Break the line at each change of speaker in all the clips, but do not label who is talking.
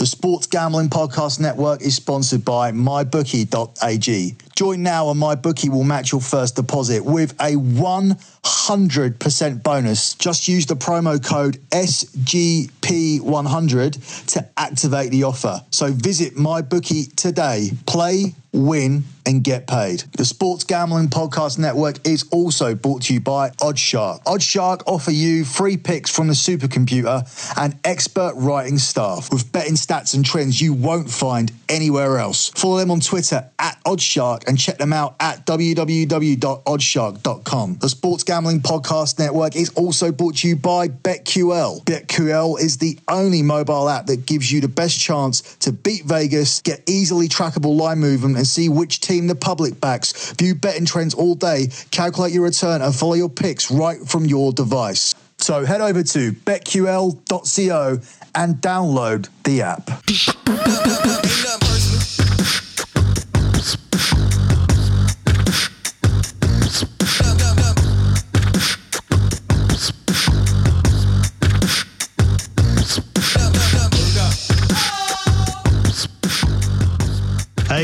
The Sports Gambling Podcast Network is sponsored by MyBookie.ag. Join now and MyBookie will match your first deposit with a 100% bonus. Just use the promo code SGP100 to activate the offer. So visit MyBookie today. Play, win, and get paid. The Sports Gambling Podcast Network is also brought to you by Oddshark. Oddshark offer you free picks from the supercomputer and expert writing staff with betting stats and trends you won't find anywhere else. Follow them on Twitter at Oddshark and check them out at www.oddshark.com. The Sports Gambling Podcast Network is also brought to you by BetQL. BetQL is the only mobile app that gives you the best chance to beat Vegas, get easily trackable line movement, and see which team the public backs. View betting trends all day, calculate your return, and follow your picks right from your device. So head over to betql.co and download the app.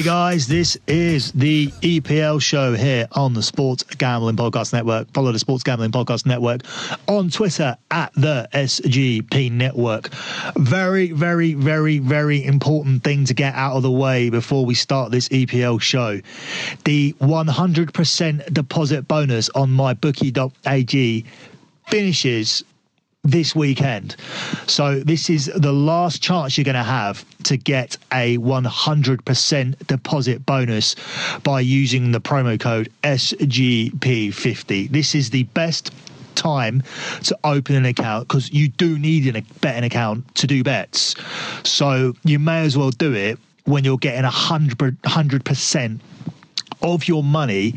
Guys, this is the EPL show here on the Sports Gambling Podcast Network. Follow the Sports Gambling Podcast Network on Twitter at the SGP Network. Very, very, very, very important thing to get out of the way before we start this EPL show. The 100% deposit bonus on mybookie.ag finishes this weekend. So this is the last chance you're going to have to get a 100% deposit bonus by using the promo code SGP50. This is the best time to open an account because you do need a betting account to do bets. So you may as well do it when you're getting a hundred hundred percent of your money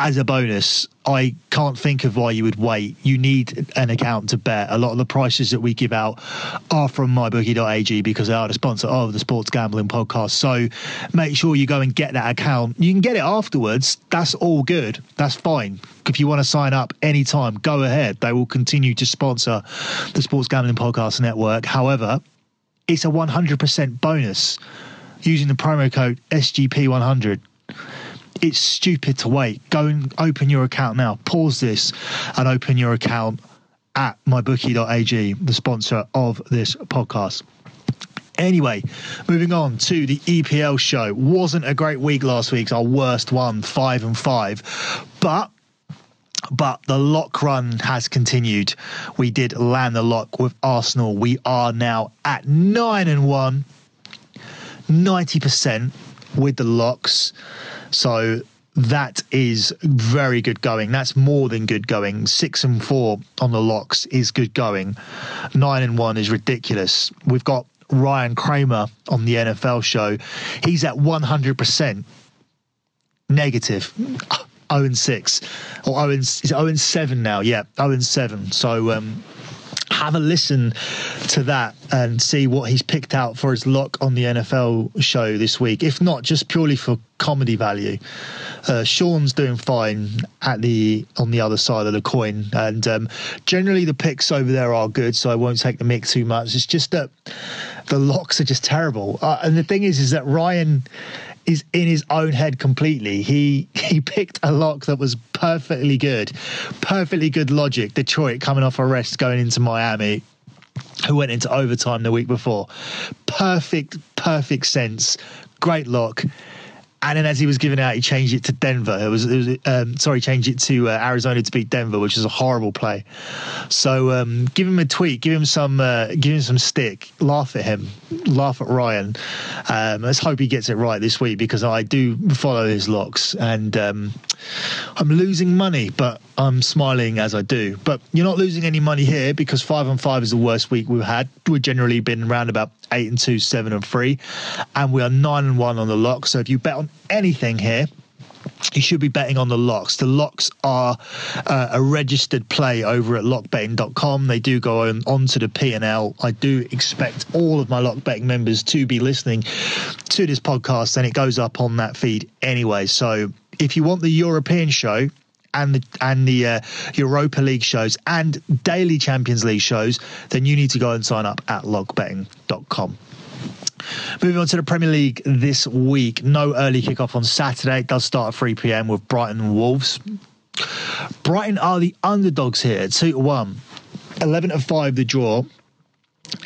as a bonus, I can't think of why you would wait. You need an account to bet. A lot of the prices that we give out are from mybookie.ag because they are the sponsor of the Sports Gambling Podcast. So make sure you go and get that account. You can get it afterwards. That's all good. That's fine. If you want to sign up anytime, go ahead. They will continue to sponsor the Sports Gambling Podcast Network. However, it's a 100% bonus using the promo code SGP100 it's stupid to wait. Go and open your account now. Pause this and open your account at mybookie.ag, the sponsor of this podcast. Anyway, moving on to the EPL show. Wasn't a great week last week. It's our worst one, five and five. But but the lock run has continued. We did land the lock with Arsenal. We are now at nine and one, 90% with the locks. So that is very good going. That's more than good going. Six and four on the locks is good going. Nine and one is ridiculous. We've got Ryan Kramer on the NFL show. He's at 100% negative. 0 and 6 or 0 and, is 0 and 7 now yeah 0 and 7 so um have a listen to that and see what he's picked out for his lock on the NFL show this week. If not, just purely for comedy value. Uh, Sean's doing fine at the on the other side of the coin, and um, generally the picks over there are good, so I won't take the mix too much. It's just that the locks are just terrible, uh, and the thing is, is that Ryan is in his own head completely. He he picked a lock that was perfectly good, perfectly good logic. Detroit coming off a rest going into Miami, who went into overtime the week before. Perfect, perfect sense. Great lock. And then as he was giving out, he changed it to Denver. It was, it was um, sorry, changed it to uh, Arizona to beat Denver, which is a horrible play. So um, give him a tweet, give him some, uh, give him some stick, laugh at him, laugh at Ryan. Um, let's hope he gets it right this week because I do follow his locks and um, I'm losing money, but I'm smiling as I do. But you're not losing any money here because five and five is the worst week we've had. We've generally been around about eight and two, seven and three, and we are nine and one on the lock. So if you bet on anything here, you should be betting on the locks. The locks are uh, a registered play over at lockbetting.com. They do go on onto the P&L. I do expect all of my lock betting members to be listening to this podcast and it goes up on that feed anyway. So if you want the European show, and the and the uh, Europa League shows and daily Champions League shows, then you need to go and sign up at lockbetting.com. Moving on to the Premier League this week. No early kickoff on Saturday. It does start at 3 pm with Brighton Wolves. Brighton are the underdogs here, 2 to 1. 11 to 5 the draw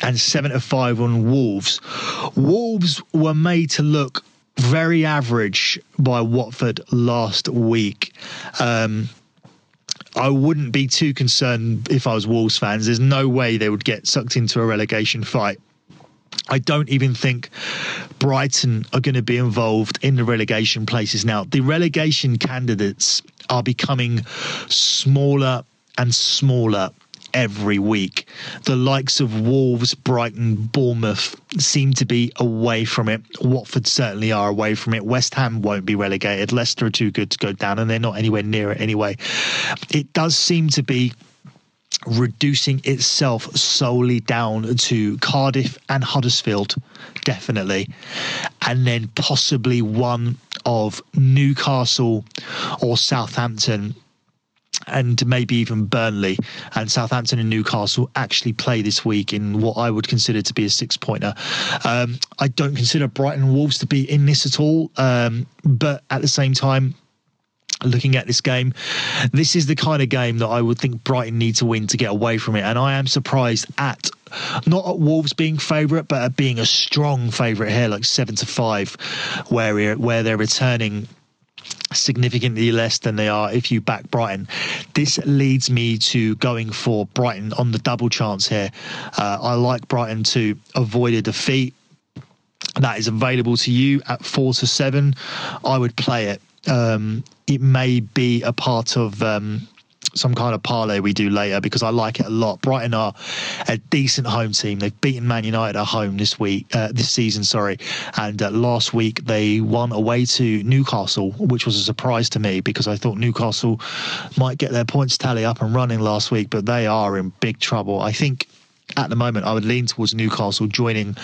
and 7 to 5 on Wolves. Wolves were made to look very average by Watford last week. Um, I wouldn't be too concerned if I was Wolves fans. There's no way they would get sucked into a relegation fight. I don't even think Brighton are going to be involved in the relegation places now. The relegation candidates are becoming smaller and smaller every week. The likes of Wolves, Brighton, Bournemouth seem to be away from it. Watford certainly are away from it. West Ham won't be relegated. Leicester are too good to go down, and they're not anywhere near it anyway. It does seem to be reducing itself solely down to Cardiff and Huddersfield, definitely, and then possibly one of Newcastle or Southampton and maybe even Burnley and Southampton and Newcastle actually play this week in what I would consider to be a six pointer. Um, I don't consider Brighton Wolves to be in this at all, um, but at the same time, looking at this game. This is the kind of game that I would think Brighton need to win to get away from it. And I am surprised at not at Wolves being favourite, but at being a strong favourite here, like seven to five, where where they're returning significantly less than they are if you back Brighton. This leads me to going for Brighton on the double chance here. Uh, I like Brighton to avoid a defeat. That is available to you at four to seven. I would play it. Um, it may be a part of um, some kind of parlay we do later because I like it a lot. Brighton are a decent home team. They've beaten Man United at home this week, uh, this season, sorry. And uh, last week they won away to Newcastle, which was a surprise to me because I thought Newcastle might get their points tally up and running last week, but they are in big trouble. I think at the moment I would lean towards Newcastle joining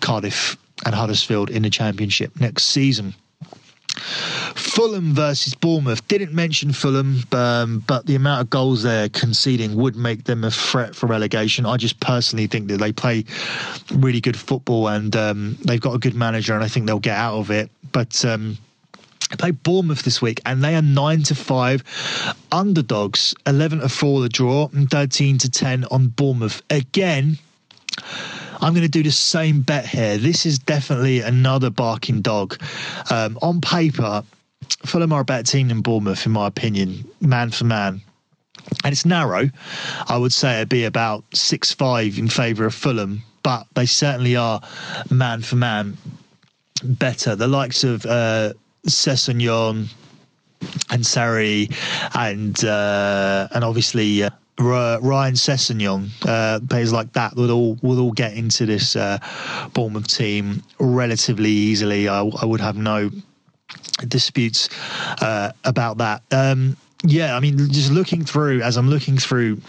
Cardiff and Huddersfield in the Championship next season. Fulham versus Bournemouth. Didn't mention Fulham, um, but the amount of goals they're conceding would make them a threat for relegation. I just personally think that they play really good football and um, they've got a good manager, and I think they'll get out of it. But um, play Bournemouth this week, and they are nine to five underdogs, eleven to four the draw, and thirteen to ten on Bournemouth. Again, I'm going to do the same bet here. This is definitely another barking dog. Um, on paper, Fulham are a better team than Bournemouth, in my opinion, man for man. And it's narrow. I would say it'd be about 6 5 in favour of Fulham, but they certainly are man for man better. The likes of uh, and Seri and uh, and obviously uh, Ryan Sessegnon, uh, players like that would all would all get into this uh, Bournemouth team relatively easily. I, I would have no disputes uh, about that. Um, yeah, I mean, just looking through as I'm looking through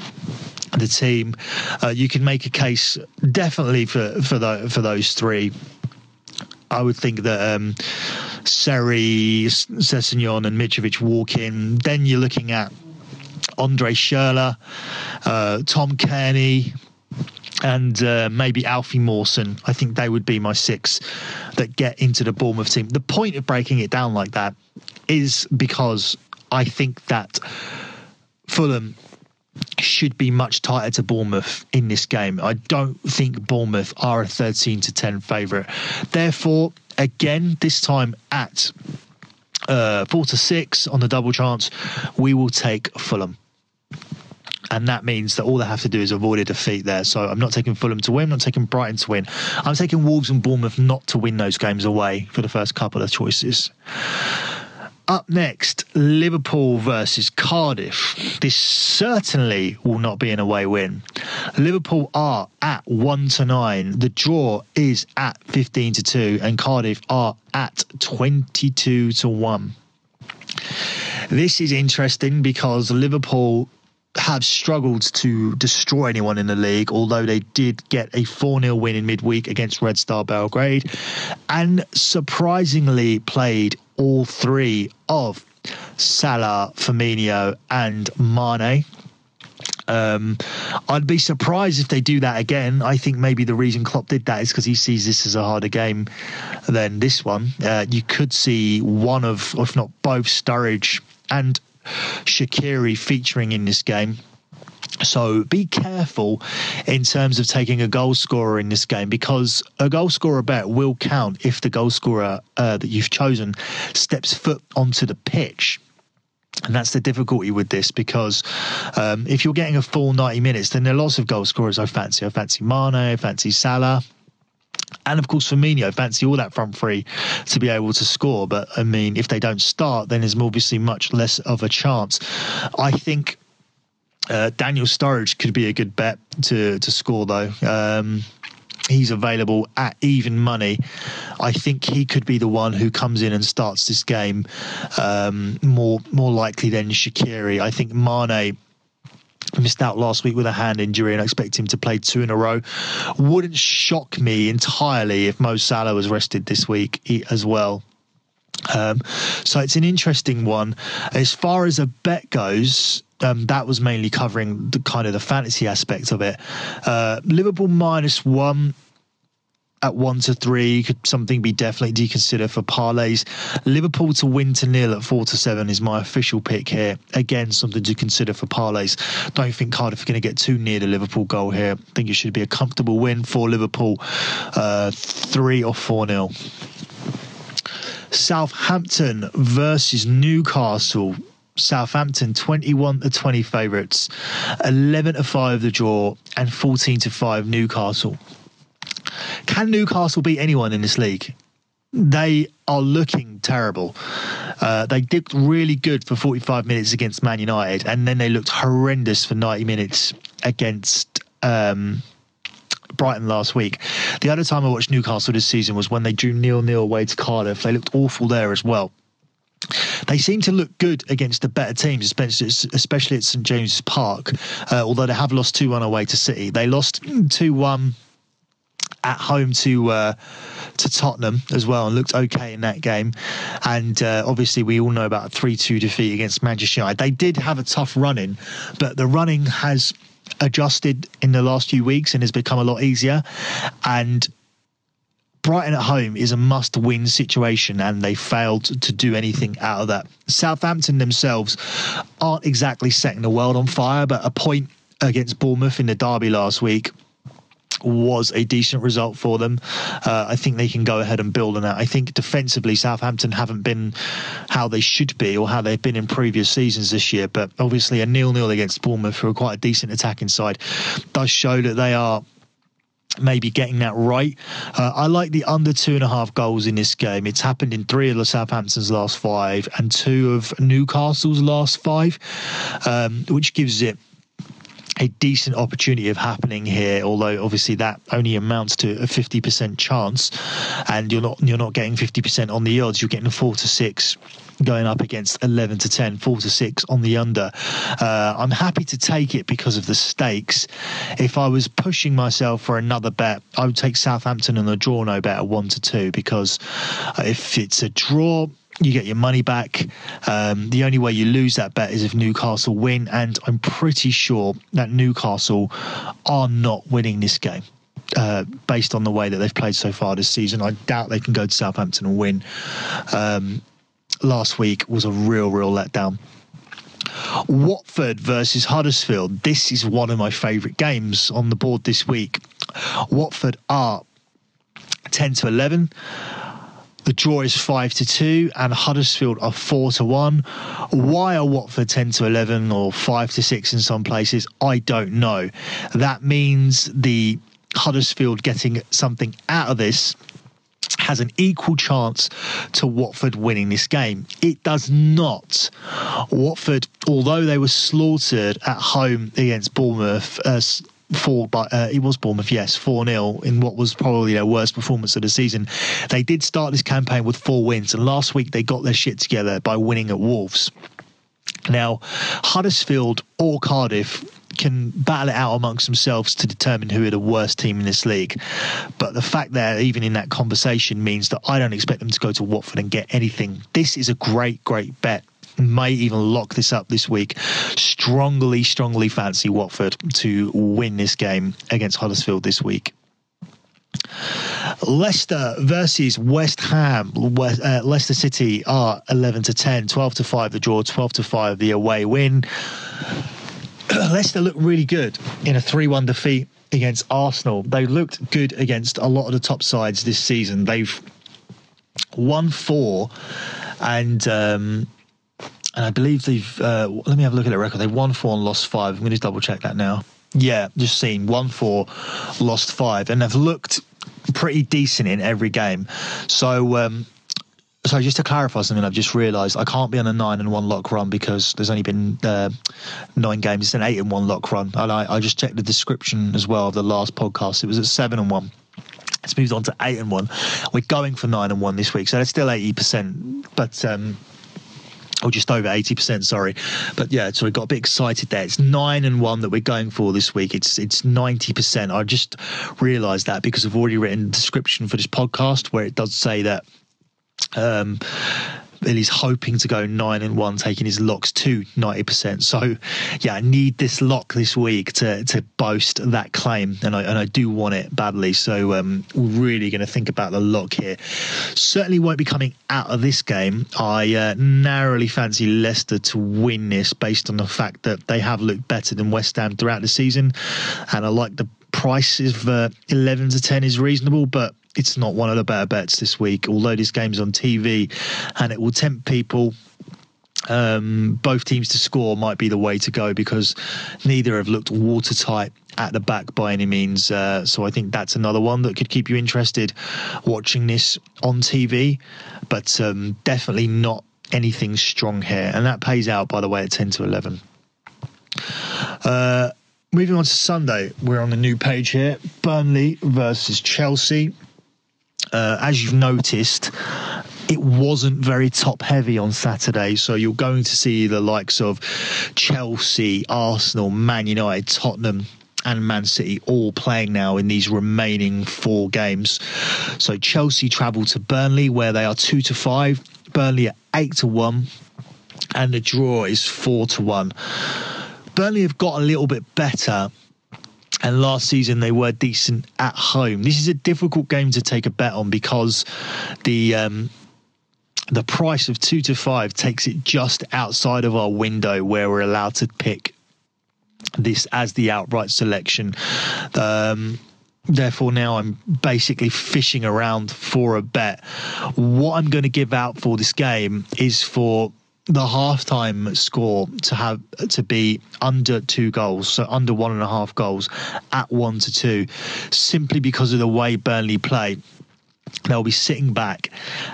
the team, uh, you can make a case definitely for for the, for those three. I would think that um, Seri, and Mitrovic walk in. Then you're looking at Andre Schürrle, uh, Tom Cairney, and uh, maybe Alfie Mawson. I think they would be my six that get into the Bournemouth team. The point of breaking it down like that is because I think that Fulham should be much tighter to Bournemouth in this game. I don't think Bournemouth are a 13 to 10 favourite. Therefore, again, this time at uh, four to six on the double chance, we will take Fulham and that means that all they have to do is avoid a defeat there. So I'm not taking Fulham to win, I'm not taking Brighton to win. I'm taking Wolves and Bournemouth not to win those games away for the first couple of choices. Up next, Liverpool versus Cardiff. This certainly will not be an away win. Liverpool are at 1 to 9. The draw is at 15 to 2 and Cardiff are at 22 to 1. This is interesting because Liverpool have struggled to destroy anyone in the league, although they did get a 4 0 win in midweek against Red Star Belgrade, and surprisingly played all three of Salah, Firmino, and Mane. Um, I'd be surprised if they do that again. I think maybe the reason Klopp did that is because he sees this as a harder game than this one. Uh, you could see one of, if not both, Sturridge and Shaqiri featuring in this game. So be careful in terms of taking a goal scorer in this game because a goal scorer bet will count if the goal scorer uh, that you've chosen steps foot onto the pitch. And that's the difficulty with this because um, if you're getting a full 90 minutes, then there are lots of goal scorers I fancy. I fancy Mane, I fancy Salah. And of course, Firmino fancy all that front three to be able to score. But I mean, if they don't start, then there's obviously much less of a chance. I think uh, Daniel Sturridge could be a good bet to to score though. Um, he's available at even money. I think he could be the one who comes in and starts this game um, more more likely than Shaqiri. I think Mane missed out last week with a hand injury and I expect him to play two in a row. Wouldn't shock me entirely if Mo Salah was rested this week as well. Um, so it's an interesting one. As far as a bet goes, um, that was mainly covering the kind of the fantasy aspect of it. Uh, Liverpool minus one at one to three could something be definitely consider for parlays. Liverpool to win to nil at four to seven is my official pick here. Again, something to consider for parlays. Don't think Cardiff are going to get too near the Liverpool goal here. I think it should be a comfortable win for Liverpool, uh, three or four nil. Southampton versus Newcastle. Southampton 21 to 20 favourites, 11 to 5 the draw, and 14 to 5 Newcastle. Can Newcastle beat anyone in this league? They are looking terrible. Uh, they did really good for 45 minutes against Man United, and then they looked horrendous for 90 minutes against um, Brighton last week. The other time I watched Newcastle this season was when they drew nil nil away to Cardiff. They looked awful there as well. They seem to look good against the better teams, especially at St James's Park. Uh, although they have lost two one away to City, they lost two one at home to uh, to Tottenham as well and looked okay in that game. And uh, obviously, we all know about a three-two defeat against Manchester United. They did have a tough running, but the running has adjusted in the last few weeks and has become a lot easier. And Brighton at home is a must win situation, and they failed to do anything out of that. Southampton themselves aren't exactly setting the world on fire, but a point against Bournemouth in the derby last week was a decent result for them. Uh, I think they can go ahead and build on that. I think defensively, Southampton haven't been how they should be or how they've been in previous seasons this year. But obviously, a nil-nil against Bournemouth, who are quite a decent attacking side, does show that they are maybe getting that right. Uh, I like the under two and a half goals in this game. It's happened in three of Southampton's last five and two of Newcastle's last five, um, which gives it a decent opportunity of happening here, although obviously that only amounts to a 50% chance, and you're not you're not getting 50% on the odds. You're getting four to six going up against 11 to 10, 4 to 6 on the under. Uh, I'm happy to take it because of the stakes. If I was pushing myself for another bet, I would take Southampton and the draw no bet at 1 to 2 because if it's a draw, you get your money back. Um, the only way you lose that bet is if Newcastle win, and I'm pretty sure that Newcastle are not winning this game. Uh, based on the way that they've played so far this season, I doubt they can go to Southampton and win. Um, last week was a real, real letdown. Watford versus Huddersfield. This is one of my favourite games on the board this week. Watford are 10 to 11. The draw is five to two, and Huddersfield are four to one. Why are Watford ten to eleven or five to six in some places? I don't know. That means the Huddersfield getting something out of this has an equal chance to Watford winning this game. It does not. Watford, although they were slaughtered at home against Bournemouth, uh, four, but uh, it was Bournemouth, yes, four 0 in what was probably their worst performance of the season. They did start this campaign with four wins, and last week they got their shit together by winning at Wolves. Now, Huddersfield or Cardiff can battle it out amongst themselves to determine who are the worst team in this league. But the fact that even in that conversation means that I don't expect them to go to Watford and get anything. This is a great, great bet May even lock this up this week. Strongly, strongly fancy Watford to win this game against Huddersfield this week. Leicester versus West Ham. uh, Leicester City are 11 to 10, 12 to 5 the draw, 12 to 5 the away win. Leicester look really good in a 3 1 defeat against Arsenal. They looked good against a lot of the top sides this season. They've won four and. Um, and I believe they've. Uh, let me have a look at the record. They've won four and lost five. I'm going to double check that now. Yeah, just seen one four, lost five, and they've looked pretty decent in every game. So, um, so just to clarify something, I've just realised I can't be on a nine and one lock run because there's only been uh, nine games. It's an eight and one lock run, and I, I just checked the description as well of the last podcast. It was at seven and one. It's moved on to eight and one. We're going for nine and one this week, so it's still eighty percent. But um, or just over 80%, sorry. But yeah, so we got a bit excited there. It's nine and one that we're going for this week. It's it's 90%. I just realized that because I've already written the description for this podcast where it does say that um, Billi's hoping to go nine and one, taking his locks to 90%. So, yeah, I need this lock this week to, to boast that claim, and I, and I do want it badly. So, um, we're really going to think about the lock here. Certainly won't be coming out of this game. I uh, narrowly fancy Leicester to win this based on the fact that they have looked better than West Ham throughout the season, and I like the price uh, 11 to 10 is reasonable, but it's not one of the better bets this week. Although this game's on TV, and it will tempt people. Um, both teams to score might be the way to go because neither have looked watertight at the back by any means. Uh, so I think that's another one that could keep you interested watching this on TV, but um, definitely not anything strong here. And that pays out, by the way, at 10 to 11. Uh, moving on to Sunday, we're on the new page here Burnley versus Chelsea uh, as you've noticed, it wasn't very top heavy on Saturday. So you're going to see the likes of Chelsea, Arsenal, Man United, Tottenham, and Man City all playing now in these remaining four games. So Chelsea travel to Burnley where they are two to five, Burnley are eight to one, and the draw is four to one. Burnley have got a little bit better and last season they were decent at home. This is a difficult game to take a bet on because the um, the price of two to five takes it just outside of our window where we're allowed to pick this as the outright selection. Um, therefore now i'm basically fishing around for a bet what i'm going to give out for this game is for the halftime score to have to be under two goals, so under one and a half goals at one to two, simply because of the way Burnley play. They'll be sitting back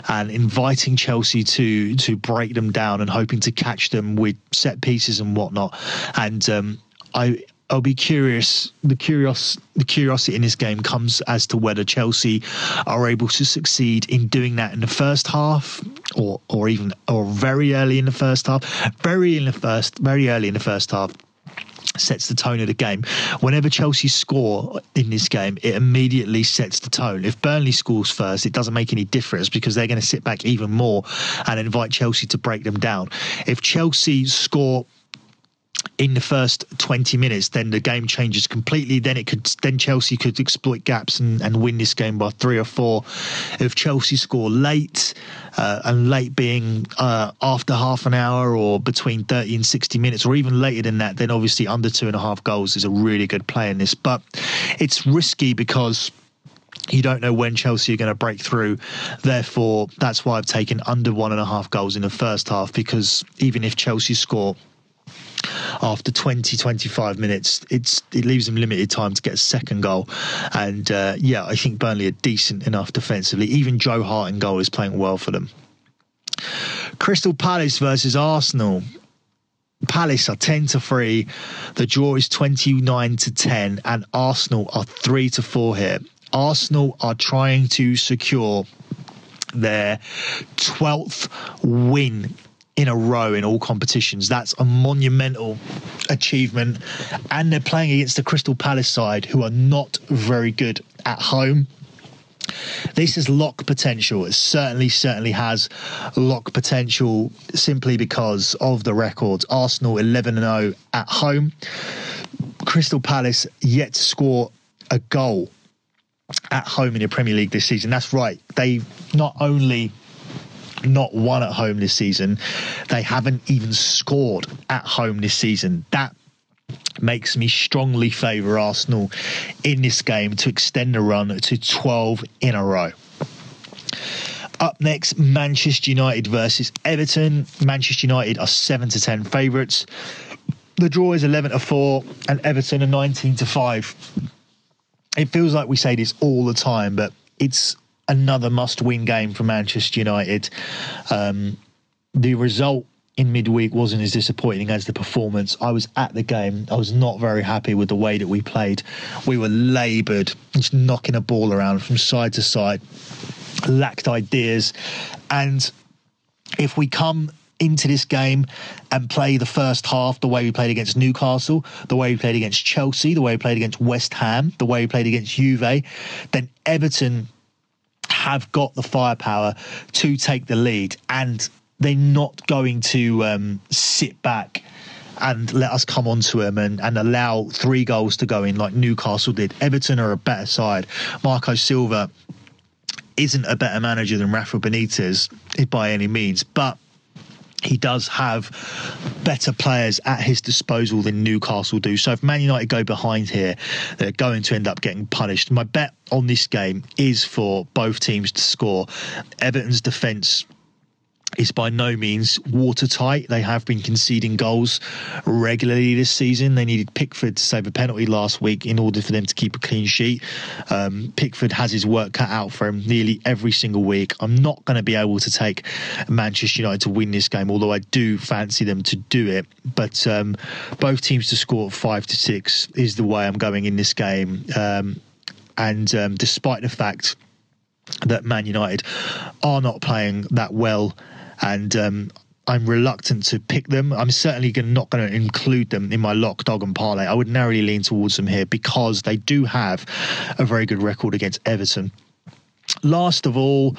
and inviting Chelsea to to break them down and hoping to catch them with set pieces and whatnot. And um, I I'll be curious. The the curiosity in this game comes as to whether Chelsea are able to succeed in doing that in the first half, or or even or very early in the first half. Very in the first, very early in the first half sets the tone of the game. Whenever Chelsea score in this game, it immediately sets the tone. If Burnley scores first, it doesn't make any difference because they're going to sit back even more and invite Chelsea to break them down. If Chelsea score in the first 20 minutes, then the game changes completely. Then it could, then Chelsea could exploit gaps and, and win this game by three or four. If Chelsea score late, uh, and late being uh, after half an hour or between 30 and 60 minutes, or even later than that, then obviously under two and a half goals is a really good play in this. But it's risky because you don't know when Chelsea are going to break through. Therefore, that's why I've taken under one and a half goals in the first half because even if Chelsea score after 20 25 minutes it's it leaves them limited time to get a second goal. And uh, yeah I think Burnley are decent enough defensively. Even Joe Hart in goal is playing well for them. Crystal Palace versus Arsenal. Palace are 10 to 3 the draw is 29 to 10 and Arsenal are 3 to 4 here. Arsenal are trying to secure their 12th win in a row in all competitions. That's a monumental achievement. And they're playing against the Crystal Palace side, who are not very good at home. This is lock potential. It certainly, certainly has lock potential simply because of the records. Arsenal 11 0 at home. Crystal Palace yet to score a goal at home in the Premier League this season. That's right. They not only not won at home this season, they haven't even scored at home this season. That makes me strongly favour Arsenal in this game to extend the run to 12 in a row. Up next, Manchester United versus Everton. Manchester United are 7 to 10 favourites. The draw is 11 to 4, and Everton are 19 to 5. It feels like we say this all the time, but it's another must win game for Manchester United. Um, the result in midweek wasn't as disappointing as the performance. I was at the game. I was not very happy with the way that we played. We were laboured, just knocking a ball around from side to side, lacked ideas. And if we come into this game and play the first half the way we played against Newcastle, the way we played against Chelsea, the way we played against West Ham, the way we played against Juve, then Everton have got the firepower to take the lead. And they're not going to um, sit back and let us come onto them and, and allow three goals to go in like Newcastle did. Everton are a better side. Marco Silva isn't a better manager than Rafa Benitez by any means, but he does have better players at his disposal than Newcastle do. So if Man United go behind here, they're going to end up getting punished. My bet on this game is for both teams to score. Everton's defence is by no means watertight. They have been conceding goals regularly this season. They needed Pickford to save a penalty last week in order for them to keep a clean sheet. Um, Pickford has his work cut out for him nearly every single week. I'm not going to be able to take Manchester United to win this game, although I do fancy them to do it. But um, both teams to score five to six is the way I'm going in this game. Um, and um, despite the fact that Man United are not playing that well and um, I'm reluctant to pick them. I'm certainly not going to include them in my lock, dog, and parlay. I would narrowly lean towards them here because they do have a very good record against Everton. Last of all,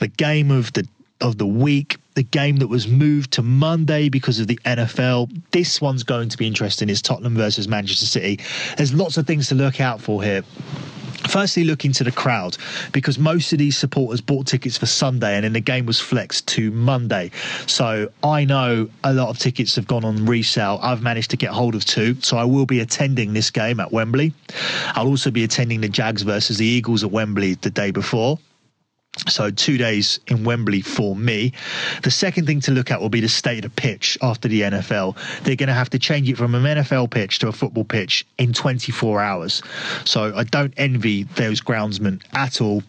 the game of the of the week, the game that was moved to Monday because of the NFL. This one's going to be interesting. Is Tottenham versus Manchester City. There's lots of things to look out for here. Firstly, look into the crowd because most of these supporters bought tickets for Sunday and then the game was flexed to Monday. So I know a lot of tickets have gone on resale. I've managed to get hold of two. So I will be attending this game at Wembley. I'll also be attending the Jags versus the Eagles at Wembley the day before. So two days in Wembley for me. The second thing to look at will be the state of the pitch after the NFL. They're going to have to change it from an NFL pitch to a football pitch in 24 hours. So I don't envy those groundsmen at all.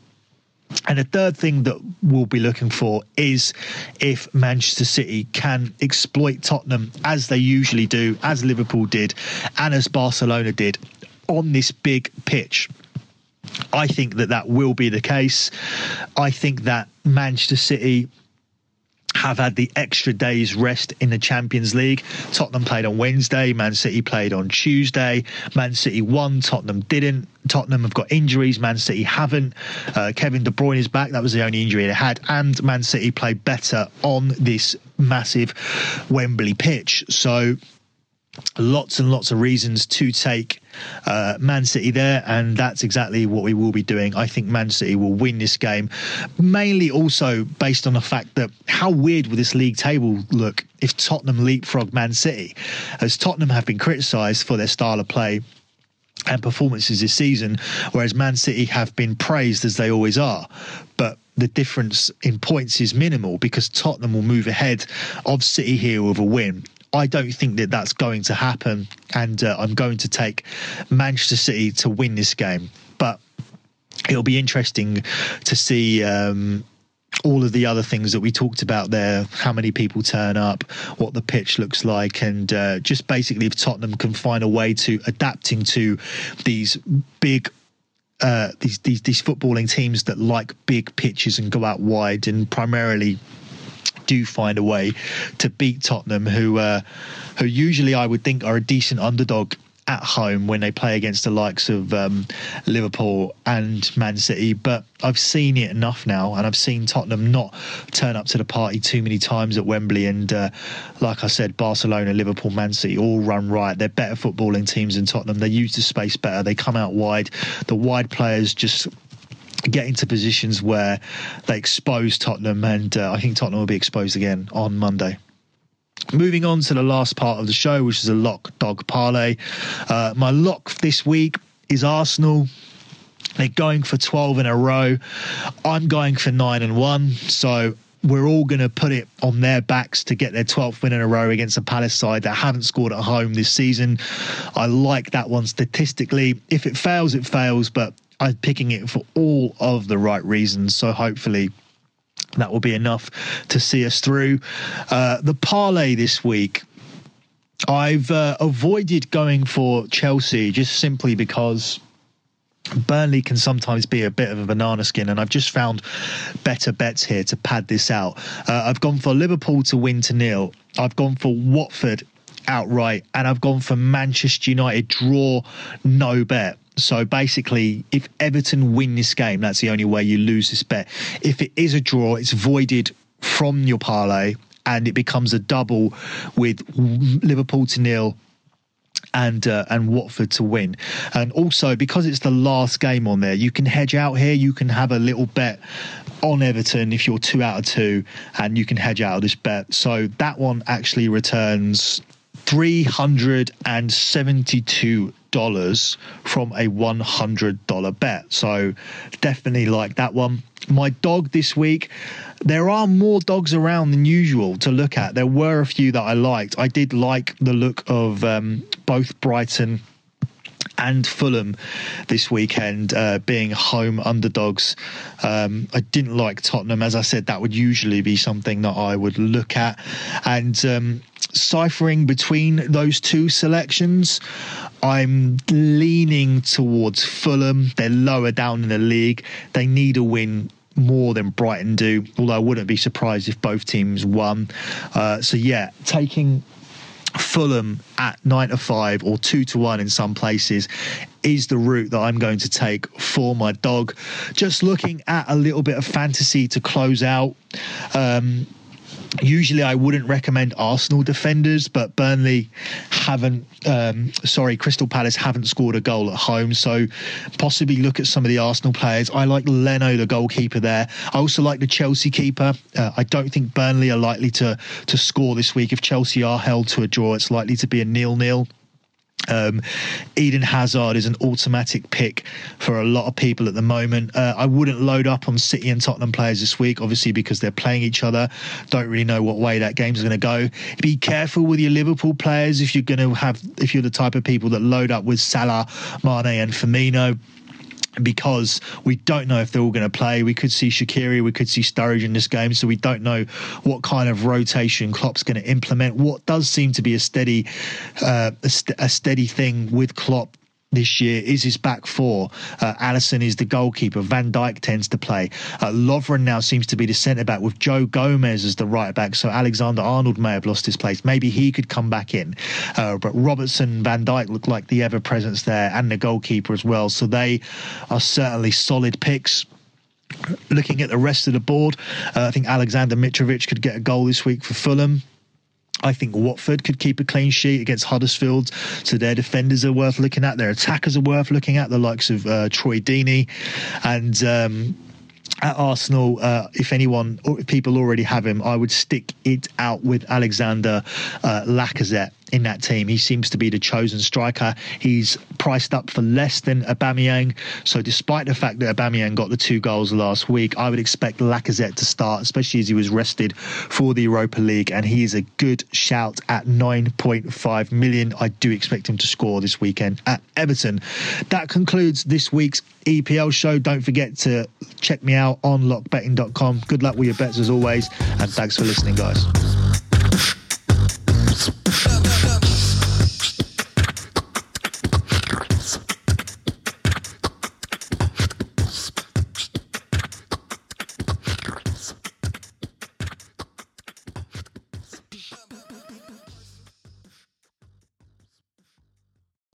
And the third thing that we'll be looking for is if Manchester City can exploit Tottenham as they usually do, as Liverpool did, and as Barcelona did on this big pitch. I think that that will be the case. I think that Manchester City have had the extra day's rest in the Champions League. Tottenham played on Wednesday, Man City played on Tuesday. Man City won, Tottenham didn't. Tottenham have got injuries, Man City haven't. Uh, Kevin De Bruyne is back, that was the only injury they had. And Man City played better on this massive Wembley pitch. So lots and lots of reasons to take uh, Man City there, and that's exactly what we will be doing. I think Man City will win this game, mainly also based on the fact that how weird will this league table look if Tottenham leapfrog Man City, as Tottenham have been criticised for their style of play and performances this season, whereas Man City have been praised as they always are. But the difference in points is minimal because Tottenham will move ahead of City here with a win. I don't think that that's going to happen, and uh, I'm going to take Manchester City to win this game. But it'll be interesting to see. Um, all of the other things that we talked about there, how many people turn up, what the pitch looks like, and uh, just basically if Tottenham can find a way to adapting to these big uh, these, these these footballing teams that like big pitches and go out wide and primarily do find a way to beat Tottenham, who uh, who usually I would think are a decent underdog at home when they play against the likes of um, Liverpool and Man City. But I've seen it enough now, and I've seen Tottenham not turn up to the party too many times at Wembley. And uh, like I said, Barcelona, Liverpool, Man City all run right. They're better footballing teams than Tottenham. They use the space better. They come out wide. The wide players just get into positions where they expose Tottenham, and uh, I think Tottenham will be exposed again on Monday. Moving on to the last part of the show, which is a lock dog parlay. Uh, my lock this week is Arsenal. They're going for 12 in a row. I'm going for 9 and 1. So we're all going to put it on their backs to get their 12th win in a row against a Palace side that haven't scored at home this season. I like that one statistically. If it fails, it fails, but I'm picking it for all of the right reasons. So hopefully that will be enough to see us through. Uh, the parlay this week. I've uh, avoided going for Chelsea just simply because Burnley can sometimes be a bit of a banana skin, and I've just found better bets here to pad this out. Uh, I've gone for Liverpool to win to nil. I've gone for Watford outright, and I've gone for Manchester United draw no bet. So basically, if Everton win this game, that's the only way you lose this bet. If it is a draw, it's voided from your parlay and it becomes a double with Liverpool to nil and uh, and Watford to win. And also because it's the last game on there, you can hedge out here. You can have a little bet on Everton if you're two out of two, and you can hedge out of this bet. So that one actually returns three hundred and seventy-two dollars from a one hundred dollar bet. So definitely like that one. My dog this week. There are more dogs around than usual to look at. There were a few that I liked. I did like the look of um, both Brighton and Fulham this weekend uh, being home underdogs. Um, I didn't like Tottenham. As I said, that would usually be something that I would look at. And um, ciphering between those two selections, I'm leaning towards Fulham. They're lower down in the league. They need a win more than Brighton do, although I wouldn't be surprised if both teams won. Uh, so, yeah, taking Fulham at nine to five or two to one in some places is the route that I'm going to take for my dog. Just looking at a little bit of fantasy to close out. Um, Usually, I wouldn't recommend Arsenal defenders, but Burnley haven't. Um, sorry, Crystal Palace haven't scored a goal at home, so possibly look at some of the Arsenal players. I like Leno, the goalkeeper there. I also like the Chelsea keeper. Uh, I don't think Burnley are likely to to score this week. If Chelsea are held to a draw, it's likely to be a nil-nil. Um, Eden Hazard is an automatic pick for a lot of people at the moment. Uh, I wouldn't load up on City and Tottenham players this week, obviously because they're playing each other. Don't really know what way that game's going to go. Be careful with your Liverpool players if you're going to have if you're the type of people that load up with Salah, Mane, and Firmino because we don't know if they're all going to play. We could see Shaqiri, we could see Sturridge in this game, so we don't know what kind of rotation Klopp's going to implement. What does seem to be a steady, uh, a, st- a steady thing with Klopp this year is his back four. Uh, Alisson is the goalkeeper. Van Dijk tends to play. Uh, Lovren now seems to be the centre back with Joe Gomez as the right back. So Alexander Arnold may have lost his place. Maybe he could come back in. Uh, but Robertson, Van Dijk look like the ever presence there and the goalkeeper as well. So they are certainly solid picks looking at the rest of the board, uh, I think Alexander Mitrovic could get a goal this week for Fulham. I think Watford could keep a clean sheet against Huddersfield. So their defenders are worth looking at. Their attackers are worth looking at, the likes of uh, Troy Deeney and. Um, at Arsenal, uh, if anyone, if people already have him, I would stick it out with Alexander uh, Lacazette in that team. He seems to be the chosen striker. He's priced up for less than Aubameyang. So despite the fact that Aubameyang got the two goals last week, I would expect Lacazette to start, especially as he was rested for the Europa League. And he is a good shout at 9.5 million. I do expect him to score this weekend at Everton. That concludes this week's EPL show. Don't forget to check me out on lockbetting.com. Good luck with your bets as always. And thanks for listening, guys.